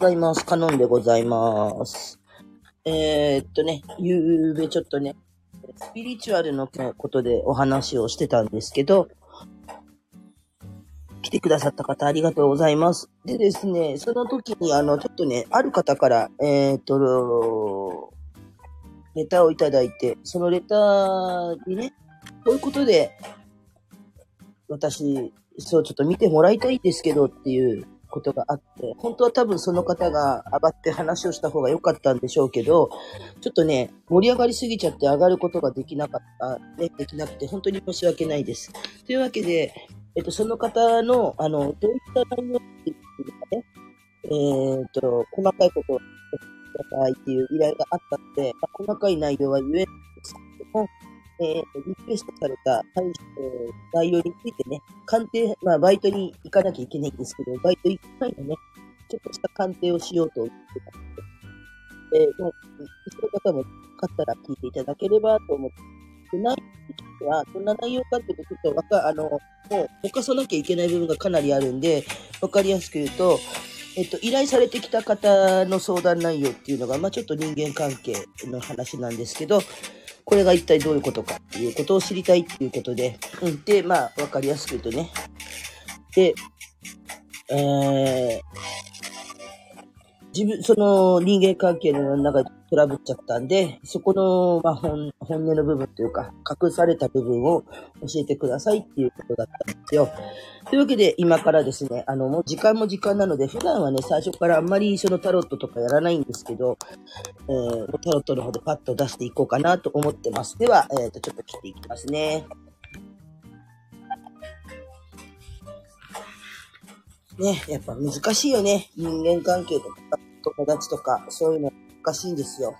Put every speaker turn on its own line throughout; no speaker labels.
ございます。カノンでございます。えー、っとね、ゆうべちょっとね、スピリチュアルのことでお話をしてたんですけど、来てくださった方ありがとうございます。でですね、その時にあの、ちょっとね、ある方から、えー、っと、レターをいただいて、そのレターにね、こういうことで、私、そう、ちょっと見てもらいたいんですけどっていうことがあって、本当は多分その方が上がって話をした方が良かったんでしょうけど、ちょっとね、盛り上がりすぎちゃって上がることができなかった、ね、できなくて、本当に申し訳ないです。というわけで、えっと、その方の、あの、どういった内容っていうかね、えーっと、細かいことを教えてくださいっていう依頼があったので、ま細かい内容は言えないんですけども、えー、リクエストされた、はいえー内容についてね、鑑定、まあ、バイトに行かなきゃいけないんですけど、バイト行く前のね、ちょっとした鑑定をしようと思ってたので、えー、もう、そういう方もよかったら聞いていただければと思って、内容については、どんな内容かっていうと、ちょっとわか、あの、もう、ぼかさなきゃいけない部分がかなりあるんで、わかりやすく言うと、えっと、依頼されてきた方の相談内容っていうのが、まあちょっと人間関係の話なんですけど、これが一体どういうことかっていうことを知りたいっていうことで、うん。で、まあ、わかりやすく言うとね。で、えー、自分、その人間関係の中でトラブっちゃったんで、そこの、まあ、本、本音の部分というか、隠された部分を教えてくださいっていうことだったんですよ。というわけで、今からですね、あの、もう時間も時間なので、普段はね、最初からあんまりそのタロットとかやらないんですけど、えー、タロットの方でパッと出していこうかなと思ってます。では、えっ、と、ちょっと切っていきますね。ね、やっぱ難しいよね。人間関係とか、友達とか、そういうの難しいんですよ。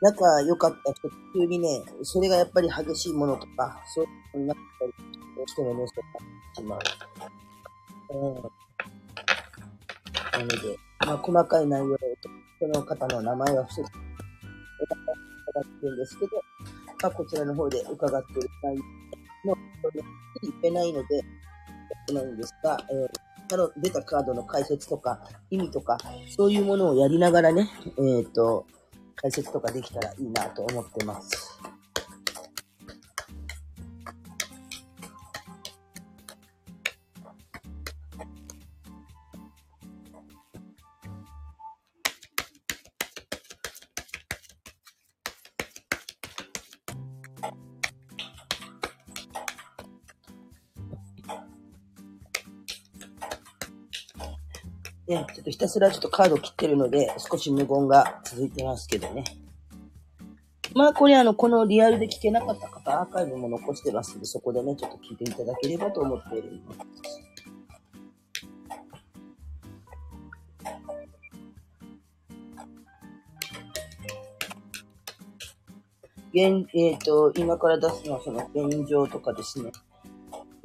仲良かった人、急にね、それがやっぱり激しいものとか、そういうのになったり、どうしてもね、そうなってしまう。うん。なので、まあ、細かい内容と、その方の名前は伏せて、伺ってるんですけど、まあ、こちらの方で伺っている内容も、それはっきり言えないので、ないんですが、えータロ出たカードの解説とか、意味とか、そういうものをやりながらね、えっ、と、解説とかできたらいいなと思ってます。ね、ちょっとひたすらちょっとカードを切ってるので、少し無言が続いてますけどね。まあ、これあの、このリアルで聞けなかった方、アーカイブも残してますので、そこでね、ちょっと聞いていただければと思っているで。現、えっ、と、今から出すのはその現状とかですね。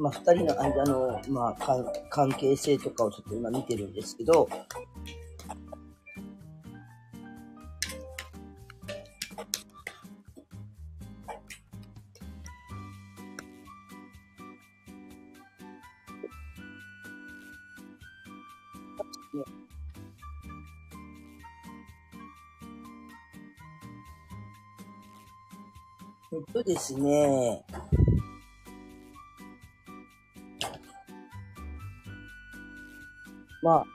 まあ、二人の間の、まあ、関関係性とかをちょっと今見てるんですけど、えっとですね、まあ、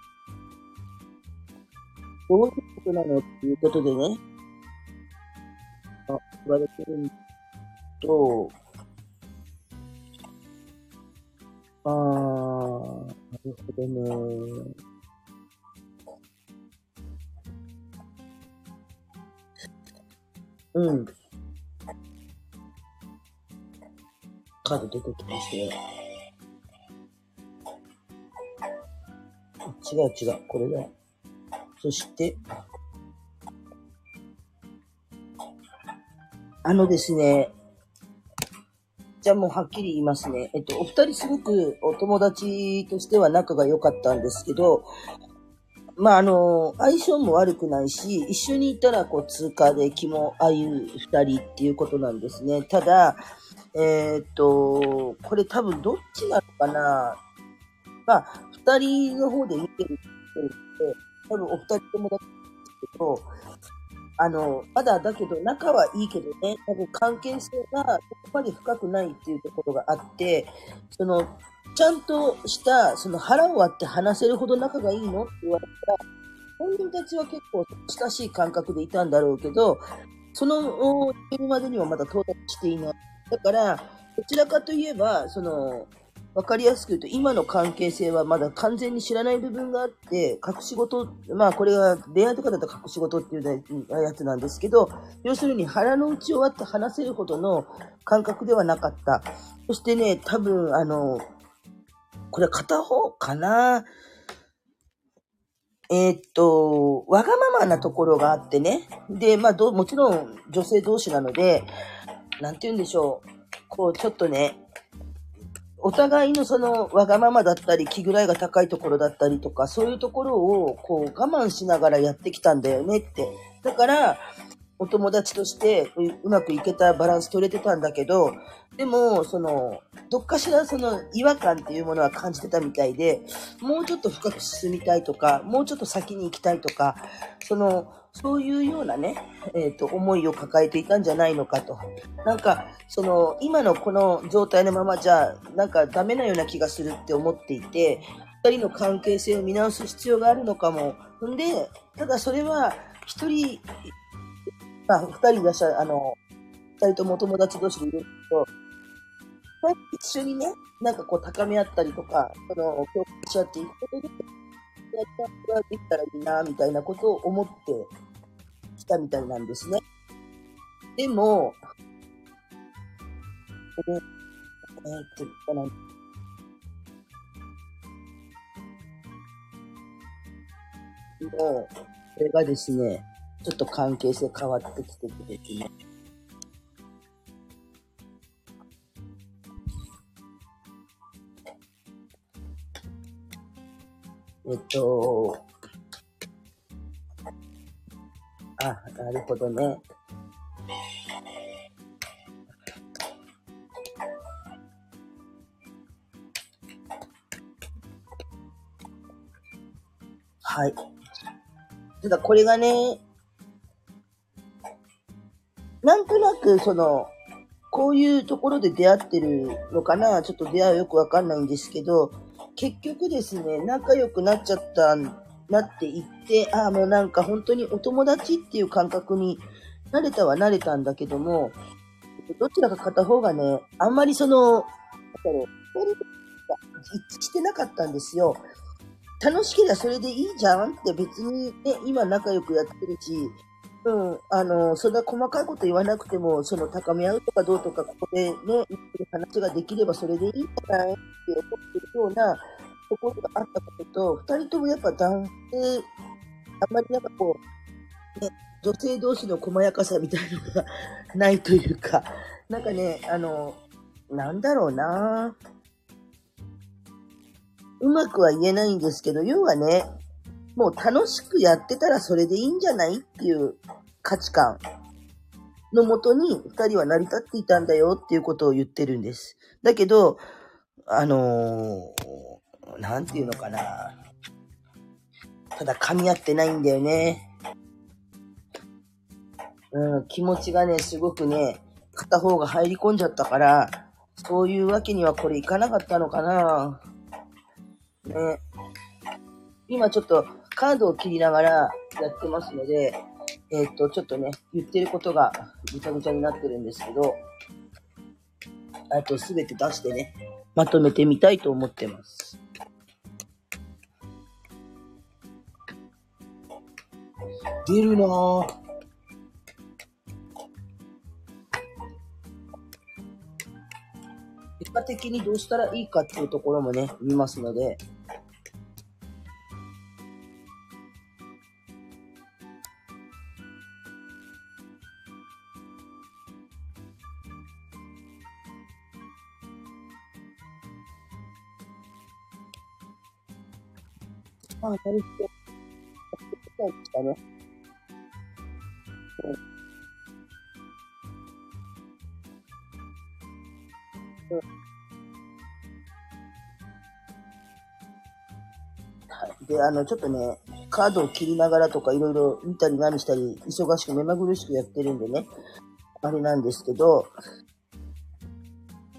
どういうことなのっていうことでね、あ言われてるんと、あー、なるほどね。うん。カード出てきましたよ。違う違う、これだ。そして、あのですね、じゃあもうはっきり言いますね。えっと、お二人すごくお友達としては仲が良かったんですけど、まあ、あの、相性も悪くないし、一緒にいたら、こう、通過で気も合う二人っていうことなんですね。ただ、えーっと、これ多分どっちなのかなまあ、二人の方で見てるってるって、多分お二人ともだったんですけど、あの、まだだけど、仲はいいけどね、多分関係性がそこまで深くないっていうところがあって、その、ちゃんとした、その腹を割って話せるほど仲がいいのって言われたら、本人たちは結構親しい感覚でいたんだろうけど、そのレベルまでにはまだ到達していない。だから、どちらかといえば、その、わかりやすく言うと、今の関係性はまだ完全に知らない部分があって、隠し事、まあこれが恋愛とかだと隠し事っていうやつなんですけど、要するに腹の内を割って話せるほどの感覚ではなかった。そしてね、多分、あの、これ片方かな？えー、っと、わがままなところがあってね。で、まあど、もちろん女性同士なので、なんて言うんでしょう。こう、ちょっとね、お互いのそのわがままだったり、気ぐらいが高いところだったりとか、そういうところをこう我慢しながらやってきたんだよねって。だから、お友達としてうまくいけたバランス取れてたんだけど、でも、その、どっかしらその違和感っていうものは感じてたみたいで、もうちょっと深く進みたいとか、もうちょっと先に行きたいとか、その、そういうようなね、えっ、ー、と、思いを抱えていたんじゃないのかと。なんか、その、今のこの状態のままじゃ、なんかダメなような気がするって思っていて、二人の関係性を見直す必要があるのかも。んで、ただそれは、一人、まあ、二人だしあの、二人とも友達同士でいると、一緒にね、なんかこう高め合ったりとか、その、共感し合っていくことで、やりができたらいいな、みたいなことを思ってきたみたいなんですね。でも、これ、えー、っと、かな。もう、これがですね、ちょっと関係性変わってきててですね。えっと、あ、なるほどね。はい。ただこれがね、なんとなくその、こういうところで出会ってるのかな？ちょっと出会いはよくわかんないんですけど、結局ですね、仲良くなっちゃった、なっていって、ああ、もうなんか本当にお友達っていう感覚に慣れたは慣れたんだけども、どちらか片方がね、あんまりその、なんだろう、一致してなかったんですよ。楽しければそれでいいじゃんって別にね、今仲良くやってるし、うん、あの、そんな細かいこと言わなくても、その高め合うとかどうとか、ここでね、言ってる話ができればそれでいいんじゃないって思ってるようなところがあったことと、二人ともやっぱ男性、あんまりなんかこう、ね、女性同士の細やかさみたいなのが ないというか、なんかね、あの、なんだろうな。うまくは言えないんですけど、要はね、もう楽しくやってたらそれでいいんじゃないっていう価値観のもとに二人は成り立っていたんだよっていうことを言ってるんです。だけど、あのー、なんていうのかな。ただ噛み合ってないんだよね。うん、気持ちがね、すごくね、片方が入り込んじゃったから、そういうわけにはこれいかなかったのかな。ね。今ちょっとカードを切りながらやってますので、えっ、と、ちょっとね、言ってることがぐちゃぐちゃになってるんですけど、あとすべて出してね、まとめてみたいと思ってます。出るなぁ。結果的にどうしたらいいかっていうところもね、見ますので、あ、なるほど。そうでしたね。うん。はい。で、あの、ちょっとね、カードを切りながらとかいろいろ見たり何したり、忙しく目まぐるしくやってるんでね、あれなんですけど、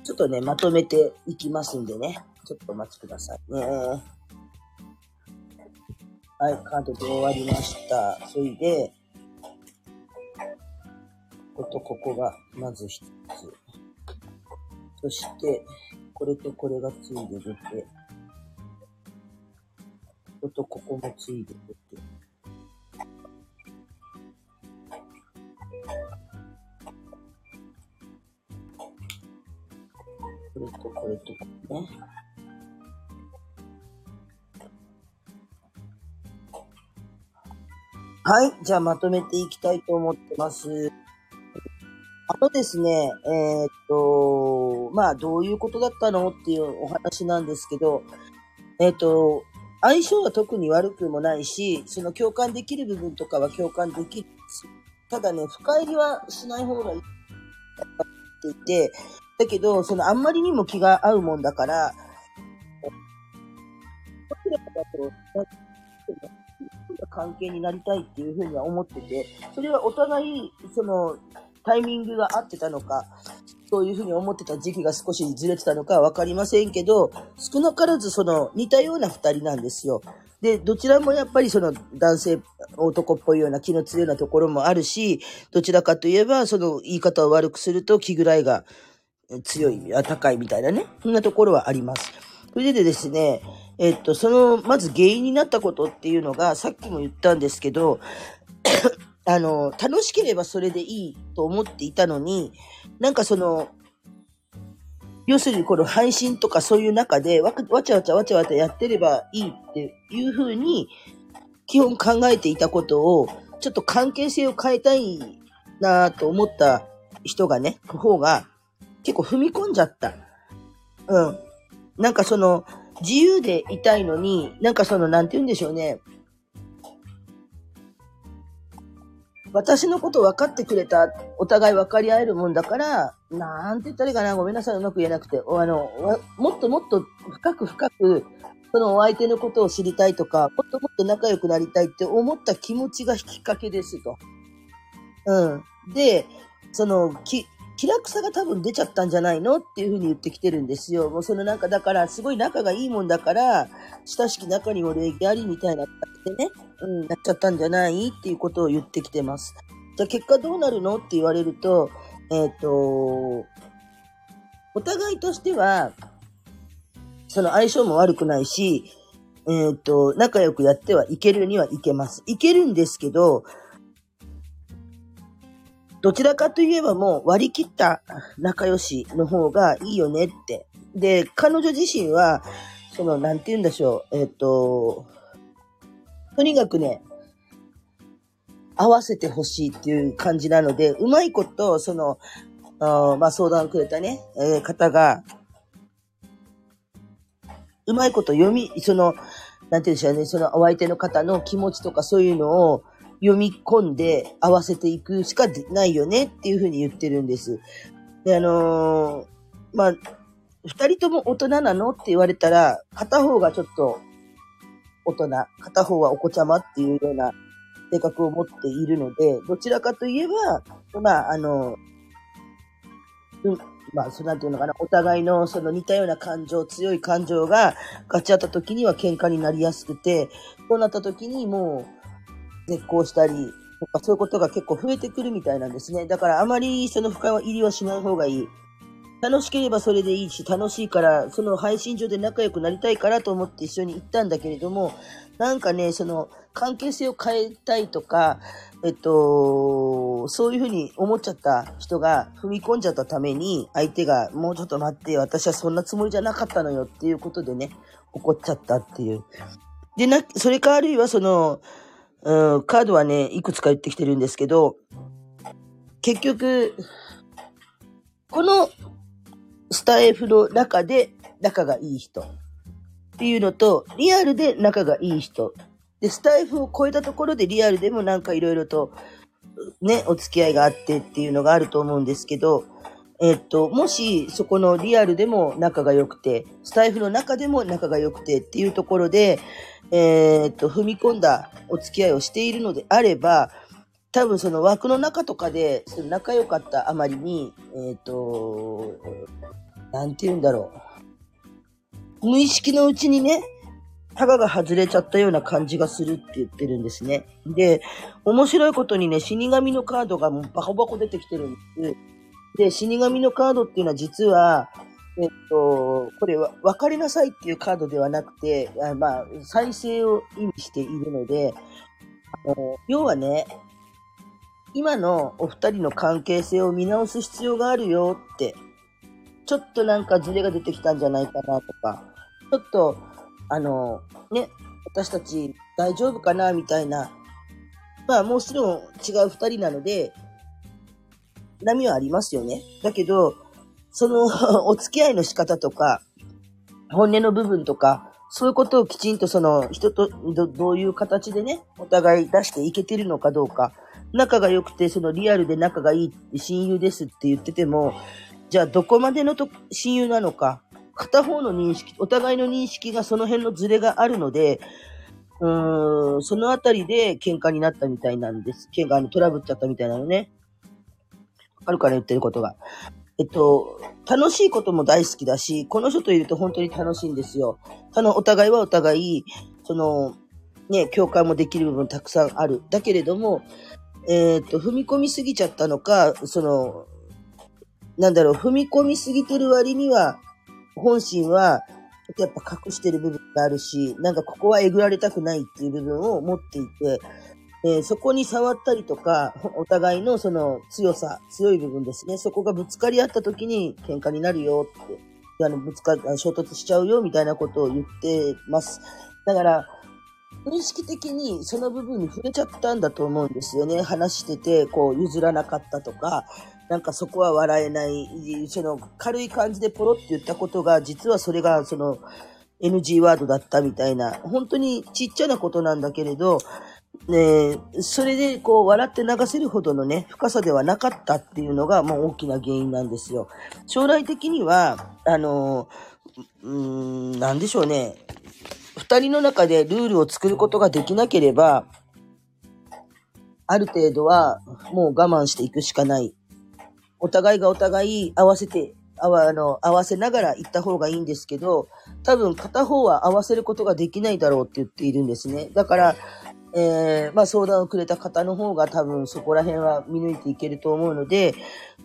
ちょっとね、まとめていきますんでね、ちょっとお待ちくださいね。はい、カードで終わりました。それで、こことここがまず一つ。そして、これとこれがついで出て、こことここもついで出て。これとこれとこれね。はい。じゃあまとめていきたいと思ってます。あのですね、えーっと、まあ、どういうことだったのっていうお話なんですけど、えーっと、相性は特に悪くもないし、その共感できる部分とかは共感できるただね、深入りはしない方がいいって言って、だけど、そのあんまりにも気が合うもんだから、関係になりたいっていうふうには思ってて、それはお互い、その、タイミングが合ってたのか、そういうふうに思ってた時期が少しずれてたのかはわかりませんけど、少なからずその似たような二人なんですよ。で、どちらもやっぱりその男性、男っぽいような気の強いようなところもあるし、どちらかといえばその言い方を悪くすると気ぐらいが強い、高いみたいなね、そんなところはあります。それでですね、えっと、その、まず原因になったことっていうのが、さっきも言ったんですけど、あの、楽しければそれでいいと思っていたのに、なんかその、要するにこの配信とかそういう中でわわちゃわちゃわちゃわちゃやってればいいっていうふうに基本考えていたことをちょっと関係性を変えたいなと思った人がね、方が結構踏み込んじゃった。うん。なんかその自由でいたいのに、なんかそのなんて言うんでしょうね。私のこと分かってくれた、お互い分かり合えるもんだから、なんて言ったらいいかな、ごめんなさい、うまく言えなくて、あの、もっともっと深く深く、そのお相手のことを知りたいとか、もっともっと仲良くなりたいって思った気持ちがきっかけですと。うん。で、その、き、気楽さが多分出ちゃったんじゃないのっていうふうに言ってきてるんですよ。もうそのなんか、だから、すごい仲がいいもんだから、親しき仲にも礼儀ありみたいな感じでね、うん、なっちゃったんじゃないっていうことを言ってきてます。じゃあ結果どうなるのって言われると、えっ、と、お互いとしては、その相性も悪くないし、えっ、と、仲良くやってはいけるにはいけます。いけるんですけど、どちらかといえばもう割り切った仲良しの方がいいよねって。で、彼女自身は、その、なんて言うんでしょう、えっ、と、とにかくね、合わせてほしいっていう感じなので、うまいこと、その、あまあ、相談をくれたね、えー方が、うまいこと読み、その、なんて言うんでしょうね、そのお相手の方の気持ちとかそういうのを読み込んで合わせていくしかないよねっていうふうに言ってるんです。で、あのーまあ、二人とも大人なのって言われたら、片方がちょっと大人、片方はお子ちゃまっていうような性格を持っているので、どちらかといえば、まあ、あの、うん、まあ、そうなんていうのかな、お互いのその似たような感情、強い感情が勝ち合った時には喧嘩になりやすくて、そうなった時にもう絶交したり、とかそういうことが結構増えてくるみたいなんですね。だからあまりその深入りはしない方がいい。楽しければそれでいいし、楽しいから、その配信上で仲良くなりたいからと思って一緒に行ったんだけれども、なんかね、その関係性を変えたいとか、えっと、そういうふうに思っちゃった人が踏み込んじゃったために、相手がもうちょっと待って、私はそんなつもりじゃなかったのよっていうことでね、怒っちゃったっていう。で、な、それかあるいはその、うん、カードはね、いくつか言ってきてるんですけど、結局、このスタイフの中で仲がいい人っていうのと、リアルで仲がいい人。で、スタイフを超えたところでリアルでもなんかいろいろと、ね、お付き合いがあってっていうのがあると思うんですけど、えっと、もしそこのリアルでも仲が良くて、スタイフの中でも仲が良くてっていうところで、えっと、踏み込んだお付き合いをしているのであれば、多分その枠の中とかで、その仲良かったあまりに、えっ、と、なんて言うんだろう。無意識のうちにね、タガが外れちゃったような感じがするって言ってるんですね。で、面白いことにね、死神のカードがもうバコバコ出てきてるんです。で、死神のカードっていうのは実は、えっと、これは、別れなさいっていうカードではなくて、あまあ、再生を意味しているので、あの要はね、今のお二人の関係性を見直す必要があるよって、ちょっとなんかズレが出てきたんじゃないかなとか、ちょっと、あの、ね、私たち大丈夫かなみたいな。まあもちろん違う二人なので、波はありますよね。だけど、その お付き合いの仕方とか、本音の部分とか、そういうことをきちんとその人とどういう形でね、お互い出していけてるのかどうか、仲が良くてそのリアルで仲がいい親友ですって言ってても、じゃあどこまでのと親友なのか、片方の認識、お互いの認識がその辺のズレがあるので、うーん、そのあたりで喧嘩になったみたいなんです。喧嘩にトラブっちゃったみたいなのね。わかるから言ってることが。えっと、楽しいことも大好きだし、この人といると本当に楽しいんですよ。あの、お互いはお互い、その、ね、共感もできる部分たくさんある。だけれども、えっと、踏み込みすぎちゃったのか、その、なんだろう、踏み込みすぎてる割には、本心は、やっぱ隠してる部分があるし、なんかここはえぐられたくないっていう部分を持っていて、えー、そこに触ったりとか、お互いのその強さ、強い部分ですね。そこがぶつかり合った時に喧嘩になるよって、あの、ぶつか、衝突しちゃうよみたいなことを言ってます。だから、無意識的にその部分に触れちゃったんだと思うんですよね。話してて、こう、譲らなかったとか、なんかそこは笑えない、その軽い感じでポロって言ったことが、実はそれがその NG ワードだったみたいな、本当にちっちゃなことなんだけれど、ね、それでこう笑って流せるほどのね、深さではなかったっていうのがもう大きな原因なんですよ。将来的には、あの、うん、なんでしょうね。二人の中でルールを作ることができなければ、ある程度はもう我慢していくしかない。お互いがお互い合わせて、あわ、あの、合わせながら行った方がいいんですけど、多分片方は合わせることができないだろうって言っているんですね。だから、えー、まあ相談をくれた方の方が多分そこら辺は見抜いていけると思うので、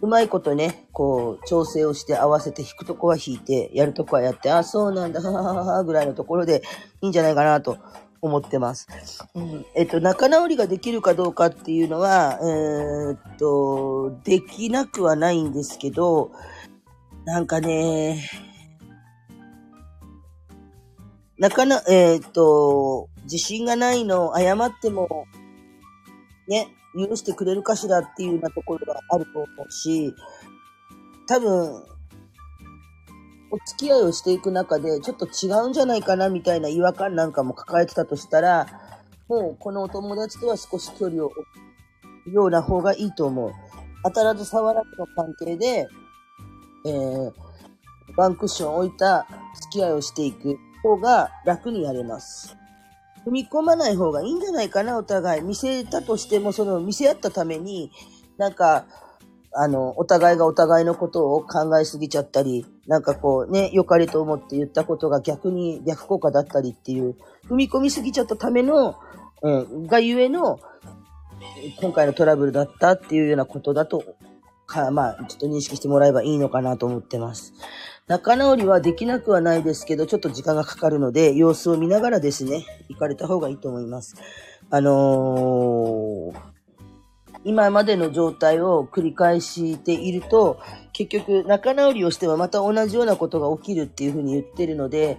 うまいことね、こう、調整をして合わせて弾くとこは弾いて、やるとこはやって、あ、そうなんだ、ははは、ぐらいのところでいいんじゃないかなと思ってます。うん、えっと、仲直りができるかどうかっていうのは、えー、っと、できなくはないんですけど、なんかね、なかな、えー、っと、自信がないのを謝っても、ね、許してくれるかしらっていうようなところがあると思うし、多分、お付き合いをしていく中で、ちょっと違うんじゃないかなみたいな違和感なんかも抱えてたとしたら、もうこのお友達とは少し距離を置くような方がいいと思う。当たらず触らずの関係で、えー、ワンクッション置いた付き合いをしていく方が楽にやれます。踏み込まない方がいいんじゃないかな、お互い。見せたとしても、その見せ合ったために、なんか、あの、お互いがお互いのことを考えすぎちゃったり、なんかこうね、良かれと思って言ったことが逆に逆効果だったりっていう、踏み込みすぎちゃったための、うん、がゆえの、今回のトラブルだったっていうようなことだと、か、まあ、ちょっと認識してもらえばいいのかなと思ってます。仲直りはできなくはないですけど、ちょっと時間がかかるので、様子を見ながらですね、行かれた方がいいと思います。あのー、今までの状態を繰り返していると、結局仲直りをしてはまた同じようなことが起きるっていうふうに言ってるので、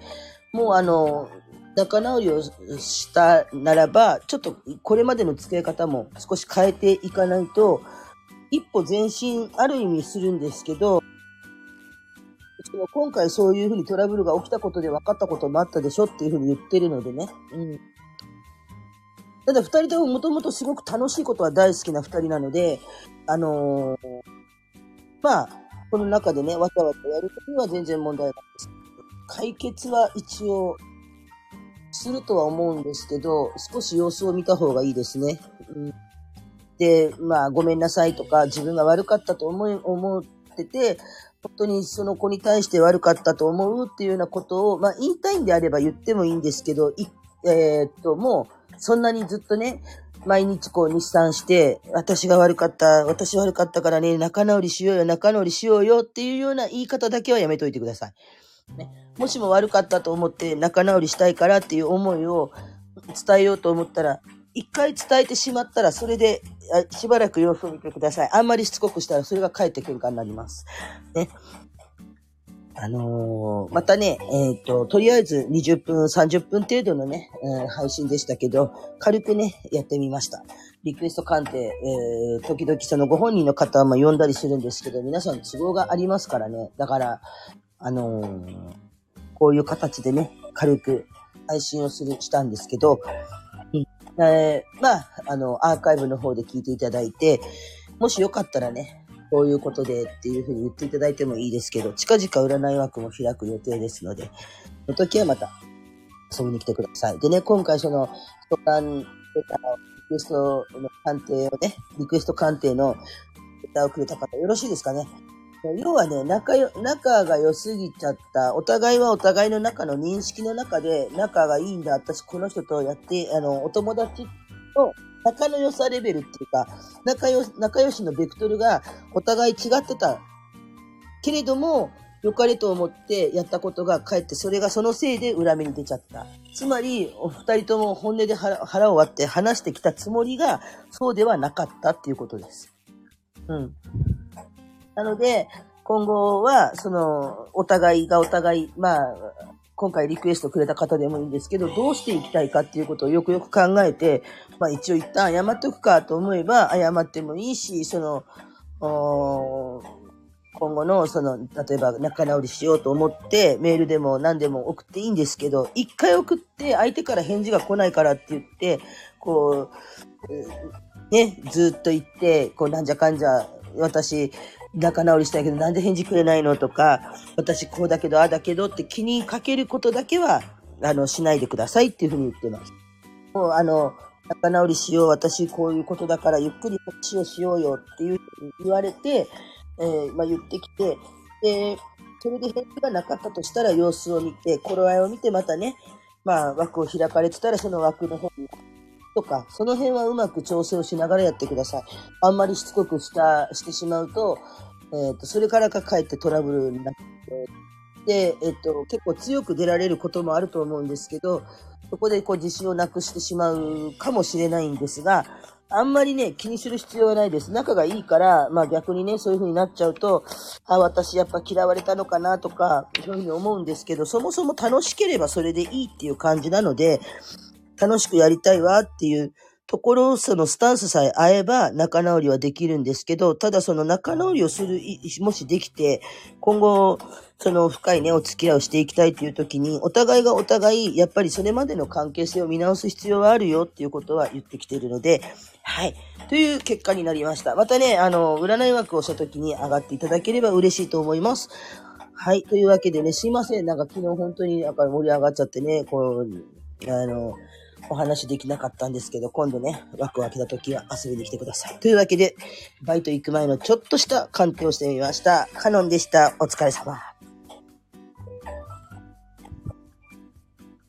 もうあの、仲直りをしたならば、ちょっとこれまでの付き合い方も少し変えていかないと、一歩前進ある意味するんですけど、今回そういうふうにトラブルが起きたことで分かったこともあったでしょっていうふうに言ってるのでね。うん。ただ二人とももともとすごく楽しいことは大好きな二人なので、あのー、まあ、この中でね、わちゃわちゃやるときは全然問題ないです。解決は一応、するとは思うんですけど、少し様子を見た方がいいですね。うん、で、まあ、ごめんなさいとか、自分が悪かったと思い、思ってて、本当にその子に対して悪かったと思うっていうようなことを、まあ、言いたいんであれば言ってもいいんですけど、えー、っと、もう、そんなにずっとね、毎日こう日産して、私が悪かった、私悪かったからね、仲直りしようよ、仲直りしようよっていうような言い方だけはやめといてください。ね、もしも悪かったと思って仲直りしたいからっていう思いを伝えようと思ったら、一回伝えてしまったら、それでしばらく様子を見てください。あんまりしつこくしたら、それが返って喧嘩になります。ね。あのー、またね、えっ、ー、と、とりあえず20分、30分程度のね、えー、配信でしたけど、軽くね、やってみました。リクエスト鑑定、えー、時々そのご本人の方は呼んだりするんですけど、皆さん都合がありますからね。だから、あのー、こういう形でね、軽く配信をする、したんですけど、えー、まあ、あの、アーカイブの方で聞いていただいて、もしよかったらね、こういうことでっていうふうに言っていただいてもいいですけど、近々占い枠も開く予定ですので、その時はまた遊びに来てください。でね、今回その、相談、リクエストの鑑定をね、リクエスト鑑定のレタをくれた方、よろしいですかね？要はね、仲よ、仲が良すぎちゃった。お互いはお互いの中の認識の中で、仲がいいんだ。私、この人とやって、あの、お友達と仲の良さレベルっていうか、仲良、仲良しのベクトルがお互い違ってた。けれども、良かれと思ってやったことがかえってそれがそのせいで恨みに出ちゃった。つまり、お二人とも本音で腹を割って話してきたつもりが、そうではなかったっていうことです。うん。なので、今後は、その、お互いがお互い、まあ、今回リクエストくれた方でもいいんですけど、どうしていきたいかっていうことをよくよく考えて、まあ一応一旦謝っとくかと思えば謝ってもいいし、その、今後の、その、例えば仲直りしようと思って、メールでも何でも送っていいんですけど、一回送って相手から返事が来ないからって言って、こう、ね、ずっと言って、こう、なんじゃかんじゃ、私、仲直りしたいけどなんで返事くれないのとか、私こうだけどああだけどって気にかけることだけは、あの、しないでくださいっていうふうに言ってます。もうあの、仲直りしよう、私こういうことだからゆっくり話をしようよっていう言われて、えー、まあ、言ってきて、で、それで返事がなかったとしたら様子を見て、頃合いを見てまたね、まあ枠を開かれてたらその枠の方にとか、その辺はうまく調整をしながらやってください。あんまりしつこくした、してしまうと、えっ、ー、と、それからかかえってトラブルになって、で、えっ、ー、と、結構強く出られることもあると思うんですけど、そこでこう自信をなくしてしまうかもしれないんですが、あんまりね、気にする必要はないです。仲がいいから、まあ逆にね、そういう風になっちゃうと、あ、私やっぱ嫌われたのかなとか、そういう風に思うんですけど、そもそも楽しければそれでいいっていう感じなので、楽しくやりたいわっていうところ、そのスタンスさえ合えば仲直りはできるんですけど、ただその仲直りをする、もしできて、今後、その深いね、お付き合いをしていきたいっていう時に、お互いがお互い、やっぱりそれまでの関係性を見直す必要はあるよっていうことは言ってきているので、はい。という結果になりました。またね、あの、占い枠をした時に上がっていただければ嬉しいと思います。はい。というわけでね、すいません。なんか昨日本当になんか盛り上がっちゃってね、こう、あの、お話できなかったんですけど、今度ね、枠を開けた時は遊びに来てください。というわけで、バイト行く前のちょっとした鑑定をしてみました。カノンでした。お疲れ様。